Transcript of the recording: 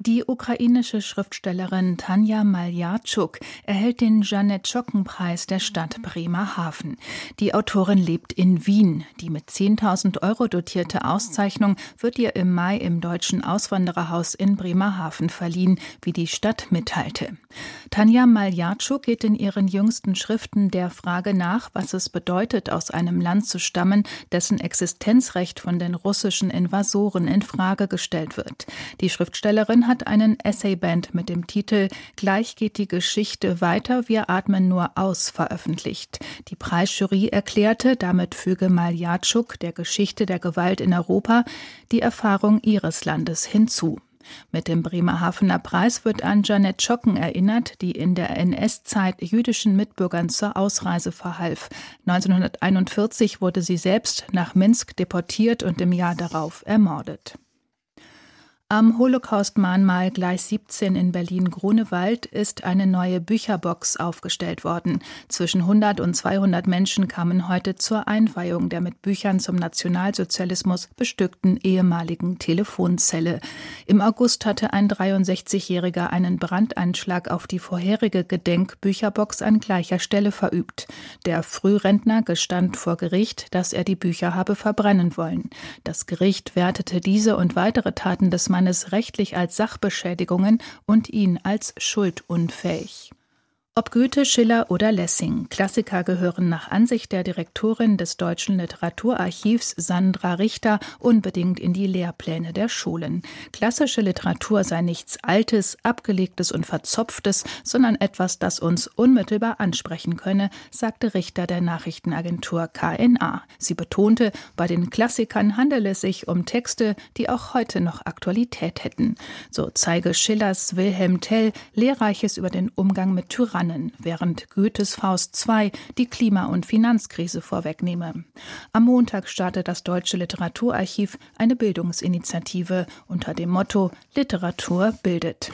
die ukrainische Schriftstellerin Tanja Maljatschuk erhält den Janet-Schocken-Preis der Stadt Bremerhaven. Die Autorin lebt in Wien. Die mit 10.000 Euro dotierte Auszeichnung wird ihr im Mai im Deutschen Auswandererhaus in Bremerhaven verliehen, wie die Stadt mitteilte. Tanja Maljatschuk geht in ihren jüngsten Schriften der Frage nach, was es bedeutet, aus einem Land zu stammen, dessen Existenzrecht von den russischen Invasoren in Frage gestellt wird. Die Schriftstellerin hat einen Essayband mit dem Titel Gleich geht die Geschichte weiter, wir atmen nur aus veröffentlicht. Die Preisjury erklärte, damit füge Maljatschuk der Geschichte der Gewalt in Europa die Erfahrung ihres Landes hinzu. Mit dem Bremerhavener Preis wird an Janet Schocken erinnert, die in der NS-Zeit jüdischen Mitbürgern zur Ausreise verhalf. 1941 wurde sie selbst nach Minsk deportiert und im Jahr darauf ermordet. Am Holocaust-Mahnmal Gleis 17 in Berlin-Grunewald ist eine neue Bücherbox aufgestellt worden. Zwischen 100 und 200 Menschen kamen heute zur Einweihung der mit Büchern zum Nationalsozialismus bestückten ehemaligen Telefonzelle. Im August hatte ein 63-Jähriger einen Brandanschlag auf die vorherige Gedenkbücherbox an gleicher Stelle verübt. Der Frührentner gestand vor Gericht, dass er die Bücher habe verbrennen wollen. Das Gericht wertete diese und weitere Taten des Mannes rechtlich als Sachbeschädigungen und ihn als schuldunfähig. Ob Goethe, Schiller oder Lessing, Klassiker gehören nach Ansicht der Direktorin des Deutschen Literaturarchivs Sandra Richter unbedingt in die Lehrpläne der Schulen. Klassische Literatur sei nichts Altes, Abgelegtes und Verzopftes, sondern etwas, das uns unmittelbar ansprechen könne, sagte Richter der Nachrichtenagentur KNA. Sie betonte, bei den Klassikern handele es sich um Texte, die auch heute noch Aktualität hätten. So zeige Schillers Wilhelm Tell Lehrreiches über den Umgang mit Tyrannen Tyrannen, während Goethes Faust II die Klima- und Finanzkrise vorwegnehme. Am Montag startet das Deutsche Literaturarchiv eine Bildungsinitiative unter dem Motto Literatur bildet.